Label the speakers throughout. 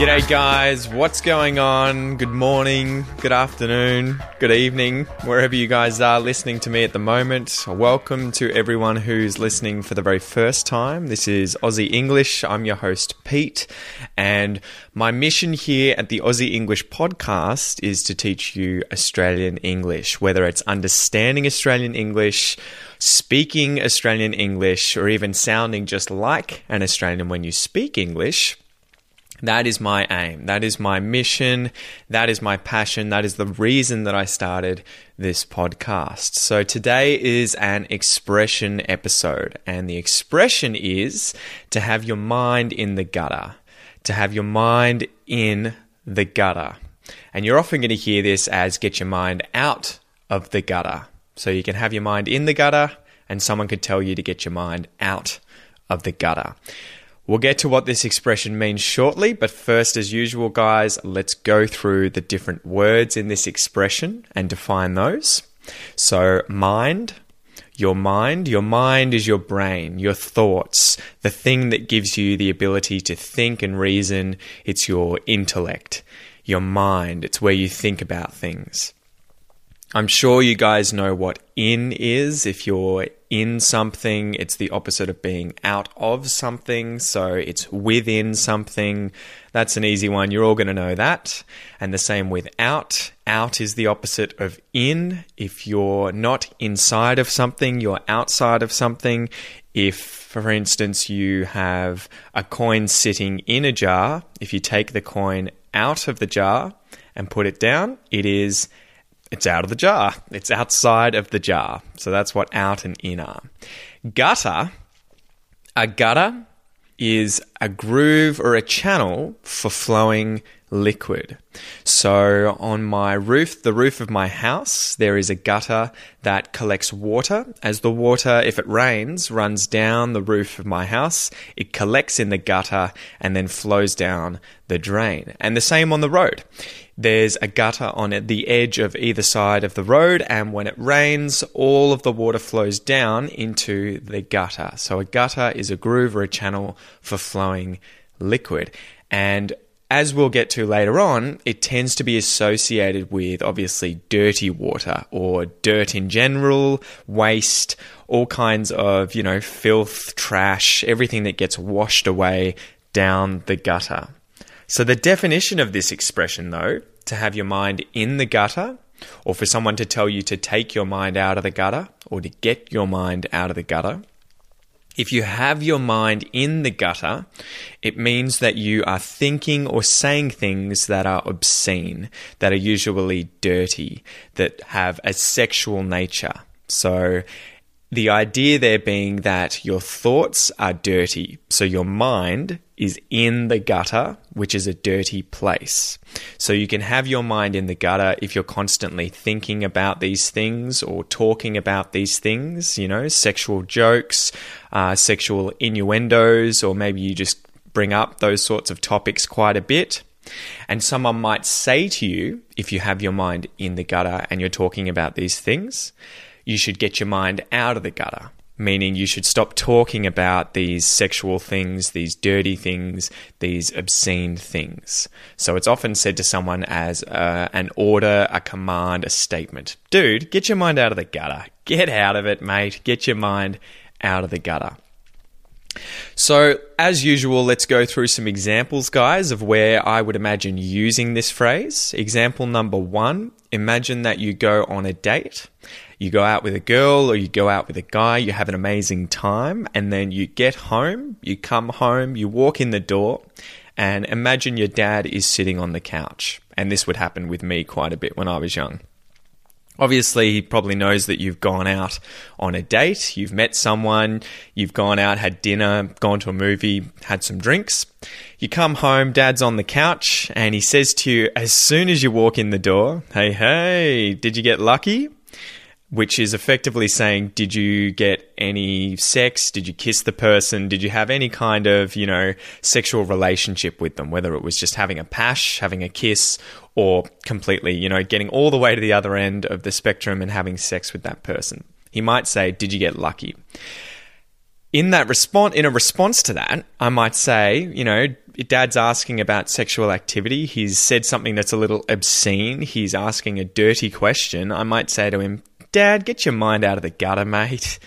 Speaker 1: G'day, guys. What's going on? Good morning, good afternoon, good evening, wherever you guys are listening to me at the moment. Welcome to everyone who's listening for the very first time. This is Aussie English. I'm your host, Pete, and my mission here at the Aussie English podcast is to teach you Australian English, whether it's understanding Australian English, speaking Australian English, or even sounding just like an Australian when you speak English. That is my aim. That is my mission. That is my passion. That is the reason that I started this podcast. So today is an expression episode, and the expression is to have your mind in the gutter. To have your mind in the gutter. And you're often going to hear this as get your mind out of the gutter. So you can have your mind in the gutter, and someone could tell you to get your mind out of the gutter. We'll get to what this expression means shortly, but first, as usual, guys, let's go through the different words in this expression and define those. So, mind, your mind. Your mind is your brain, your thoughts, the thing that gives you the ability to think and reason. It's your intellect, your mind. It's where you think about things. I'm sure you guys know what in is. If you're in something, it's the opposite of being out of something. So it's within something. That's an easy one. You're all going to know that. And the same with out. Out is the opposite of in. If you're not inside of something, you're outside of something. If, for instance, you have a coin sitting in a jar, if you take the coin out of the jar and put it down, it is it's out of the jar. It's outside of the jar. So that's what out and in are. Gutter, a gutter is a groove or a channel for flowing liquid. So on my roof, the roof of my house, there is a gutter that collects water. As the water, if it rains, runs down the roof of my house, it collects in the gutter and then flows down the drain. And the same on the road. There's a gutter on the edge of either side of the road, and when it rains, all of the water flows down into the gutter. So, a gutter is a groove or a channel for flowing liquid. And as we'll get to later on, it tends to be associated with obviously dirty water or dirt in general, waste, all kinds of, you know, filth, trash, everything that gets washed away down the gutter. So, the definition of this expression, though, to have your mind in the gutter, or for someone to tell you to take your mind out of the gutter, or to get your mind out of the gutter, if you have your mind in the gutter, it means that you are thinking or saying things that are obscene, that are usually dirty, that have a sexual nature. So the idea there being that your thoughts are dirty, so your mind is in the gutter, which is a dirty place. So you can have your mind in the gutter if you're constantly thinking about these things or talking about these things, you know, sexual jokes, uh, sexual innuendos, or maybe you just bring up those sorts of topics quite a bit. And someone might say to you, if you have your mind in the gutter and you're talking about these things, you should get your mind out of the gutter. Meaning, you should stop talking about these sexual things, these dirty things, these obscene things. So, it's often said to someone as uh, an order, a command, a statement. Dude, get your mind out of the gutter. Get out of it, mate. Get your mind out of the gutter. So, as usual, let's go through some examples, guys, of where I would imagine using this phrase. Example number one imagine that you go on a date you go out with a girl or you go out with a guy, you have an amazing time, and then you get home, you come home, you walk in the door, and imagine your dad is sitting on the couch. And this would happen with me quite a bit when I was young. Obviously, he probably knows that you've gone out on a date, you've met someone, you've gone out, had dinner, gone to a movie, had some drinks. You come home, dad's on the couch, and he says to you as soon as you walk in the door, Hey, hey, did you get lucky? Which is effectively saying, did you get any sex? Did you kiss the person? Did you have any kind of, you know, sexual relationship with them? Whether it was just having a pash, having a kiss, or completely, you know, getting all the way to the other end of the spectrum and having sex with that person. He might say, did you get lucky? In that response, in a response to that, I might say, you know, dad's asking about sexual activity. He's said something that's a little obscene. He's asking a dirty question. I might say to him, Dad, get your mind out of the gutter, mate.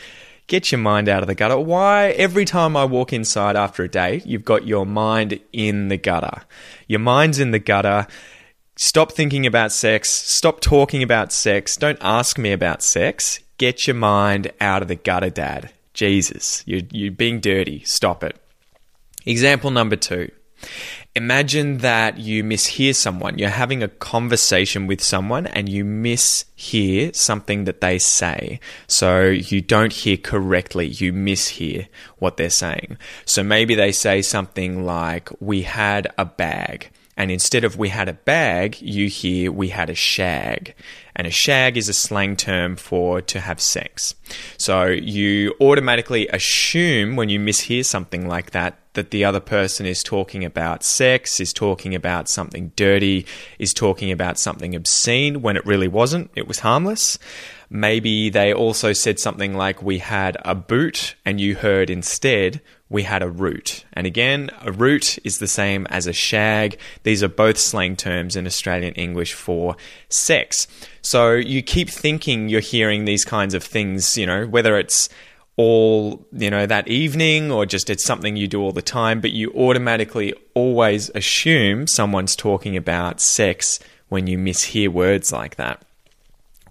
Speaker 1: Get your mind out of the gutter. Why, every time I walk inside after a date, you've got your mind in the gutter? Your mind's in the gutter. Stop thinking about sex. Stop talking about sex. Don't ask me about sex. Get your mind out of the gutter, Dad. Jesus, you're, you're being dirty. Stop it. Example number two. Imagine that you mishear someone. You're having a conversation with someone and you mishear something that they say. So you don't hear correctly. You mishear what they're saying. So maybe they say something like, We had a bag. And instead of we had a bag, you hear we had a shag. And a shag is a slang term for to have sex. So you automatically assume when you mishear something like that that the other person is talking about sex, is talking about something dirty, is talking about something obscene when it really wasn't. It was harmless. Maybe they also said something like, We had a boot, and you heard instead, We had a root. And again, a root is the same as a shag. These are both slang terms in Australian English for sex. So you keep thinking you're hearing these kinds of things, you know, whether it's all, you know, that evening or just it's something you do all the time, but you automatically always assume someone's talking about sex when you mishear words like that.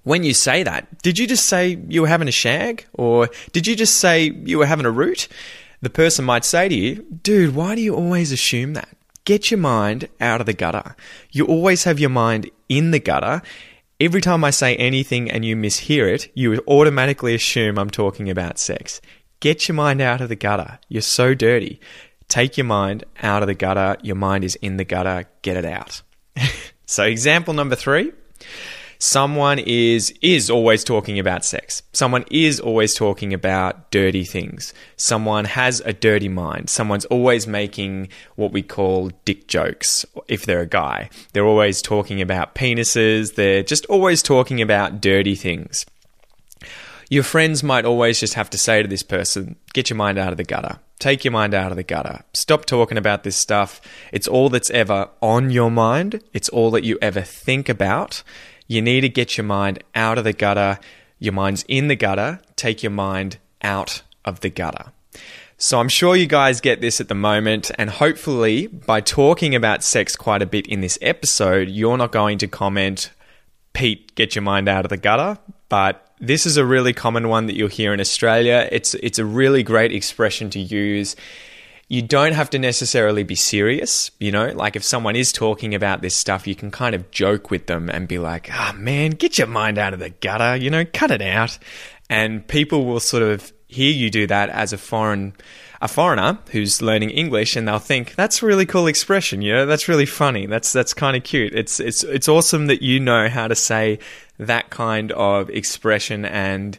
Speaker 1: When you say that, did you just say you were having a shag? Or did you just say you were having a root? The person might say to you, dude, why do you always assume that? Get your mind out of the gutter. You always have your mind in the gutter Every time I say anything and you mishear it, you automatically assume I'm talking about sex. Get your mind out of the gutter. You're so dirty. Take your mind out of the gutter. Your mind is in the gutter. Get it out. so, example number three someone is is always talking about sex. Someone is always talking about dirty things. Someone has a dirty mind. Someone's always making what we call dick jokes if they're a guy. They're always talking about penises. They're just always talking about dirty things. Your friends might always just have to say to this person, get your mind out of the gutter. Take your mind out of the gutter. Stop talking about this stuff. It's all that's ever on your mind. It's all that you ever think about. You need to get your mind out of the gutter. Your mind's in the gutter. Take your mind out of the gutter. So I'm sure you guys get this at the moment, and hopefully, by talking about sex quite a bit in this episode, you're not going to comment, Pete, get your mind out of the gutter. But this is a really common one that you'll hear in Australia. It's it's a really great expression to use you don't have to necessarily be serious, you know? Like if someone is talking about this stuff, you can kind of joke with them and be like, "Ah, oh, man, get your mind out of the gutter, you know, cut it out." And people will sort of hear you do that as a foreign a foreigner who's learning English and they'll think that's a really cool expression, you know, that's really funny. That's that's kind of cute. It's it's it's awesome that you know how to say that kind of expression and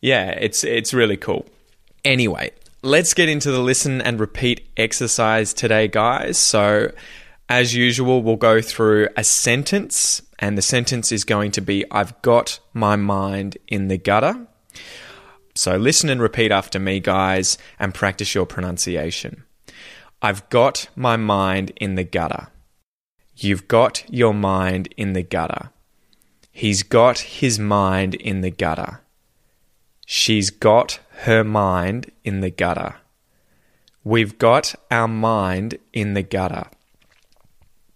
Speaker 1: yeah, it's it's really cool. Anyway, let's get into the listen and repeat exercise today, guys. So, as usual, we'll go through a sentence, and the sentence is going to be I've got my mind in the gutter. So, listen and repeat after me, guys, and practice your pronunciation. I've got my mind in the gutter. You've got your mind in the gutter. He's got his mind in the gutter. She's got her mind in the gutter. We've got our mind in the gutter.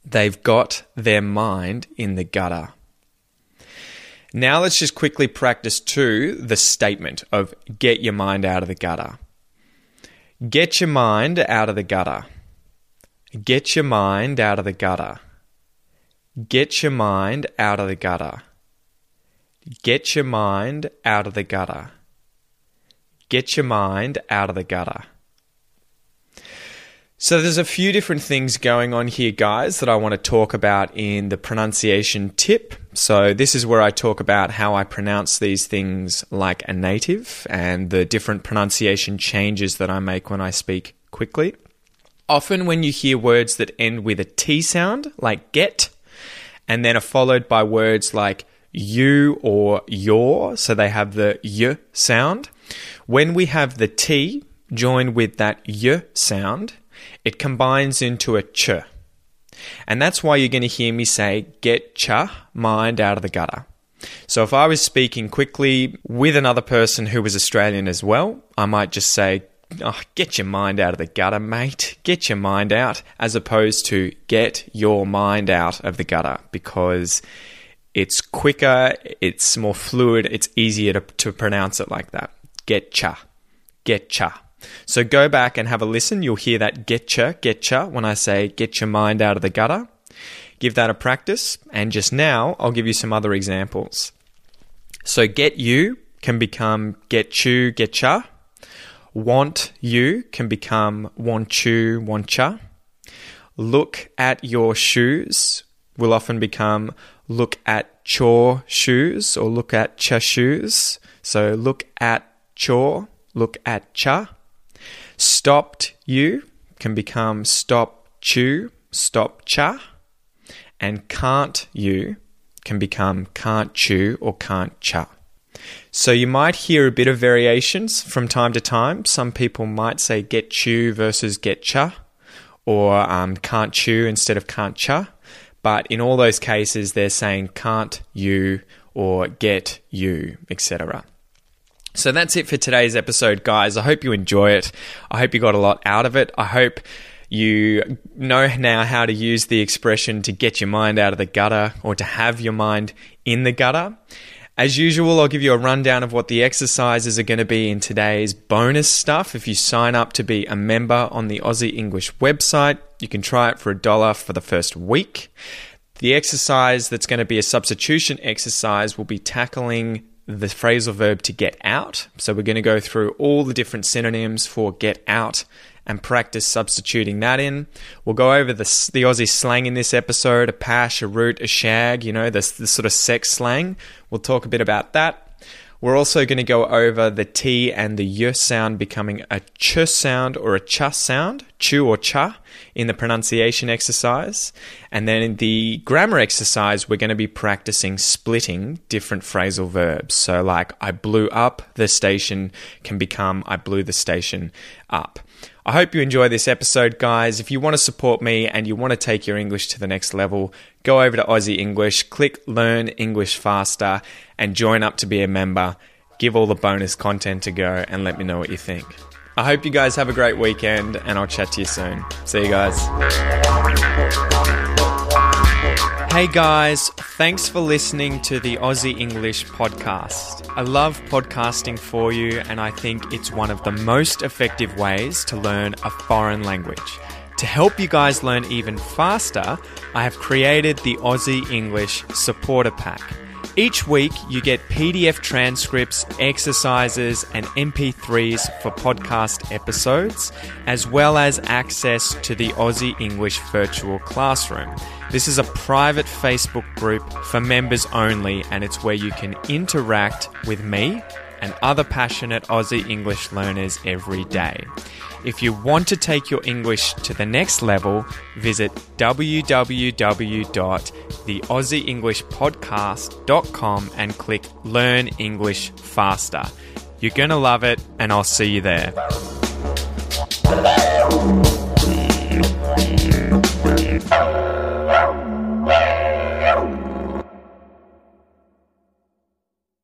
Speaker 1: They've got their mind in the gutter. Now let's just quickly practice to the statement of get your mind out of the gutter. Get your mind out of the gutter. Get your mind out of the gutter. Get your mind out of the gutter. Get your mind out of the gutter. Get your mind out of the gutter. So, there's a few different things going on here, guys, that I want to talk about in the pronunciation tip. So, this is where I talk about how I pronounce these things like a native and the different pronunciation changes that I make when I speak quickly. Often, when you hear words that end with a T sound, like get, and then are followed by words like you or your, so they have the y sound. When we have the T joined with that y sound, it combines into a ch. And that's why you're going to hear me say, get cha mind out of the gutter. So if I was speaking quickly with another person who was Australian as well, I might just say, oh, get your mind out of the gutter, mate. Get your mind out, as opposed to get your mind out of the gutter, because it's quicker, it's more fluid, it's easier to, to pronounce it like that. Getcha. Getcha. So go back and have a listen. You'll hear that getcha, getcha when I say get your mind out of the gutter. Give that a practice. And just now, I'll give you some other examples. So get you can become get you, getcha. Want you can become want you, wantcha. Look at your shoes will often become look at chore shoes or look at cha shoes. So look at chore, look at cha. Stopped you can become stop chew, stop cha. And can't you can become can't chew or can't cha. So you might hear a bit of variations from time to time. Some people might say get chew versus get cha, or um, can't chew instead of can't cha. But in all those cases, they're saying can't you or get you, etc. So that's it for today's episode, guys. I hope you enjoy it. I hope you got a lot out of it. I hope you know now how to use the expression to get your mind out of the gutter or to have your mind in the gutter. As usual, I'll give you a rundown of what the exercises are going to be in today's bonus stuff. If you sign up to be a member on the Aussie English website, you can try it for a dollar for the first week. The exercise that's going to be a substitution exercise will be tackling the phrasal verb to get out. So we're going to go through all the different synonyms for get out and practice substituting that in. We'll go over the, the Aussie slang in this episode a pash, a root, a shag, you know, the, the sort of sex slang. We'll talk a bit about that. We're also going to go over the T and the Y sound becoming a ch sound or a ch sound, chu or cha, in the pronunciation exercise. And then in the grammar exercise, we're going to be practicing splitting different phrasal verbs. So, like, I blew up the station can become I blew the station up. I hope you enjoy this episode, guys. If you want to support me and you want to take your English to the next level, go over to Aussie English, click Learn English Faster, and join up to be a member. Give all the bonus content a go and let me know what you think. I hope you guys have a great weekend, and I'll chat to you soon. See you guys. Hey guys, thanks for listening to the Aussie English podcast. I love podcasting for you, and I think it's one of the most effective ways to learn a foreign language. To help you guys learn even faster, I have created the Aussie English Supporter Pack. Each week, you get PDF transcripts, exercises, and MP3s for podcast episodes, as well as access to the Aussie English Virtual Classroom. This is a private Facebook group for members only, and it's where you can interact with me and other passionate Aussie English learners every day. If you want to take your English to the next level, visit www.theaussieenglishpodcast.com and click Learn English Faster. You're going to love it, and I'll see you there. Hello.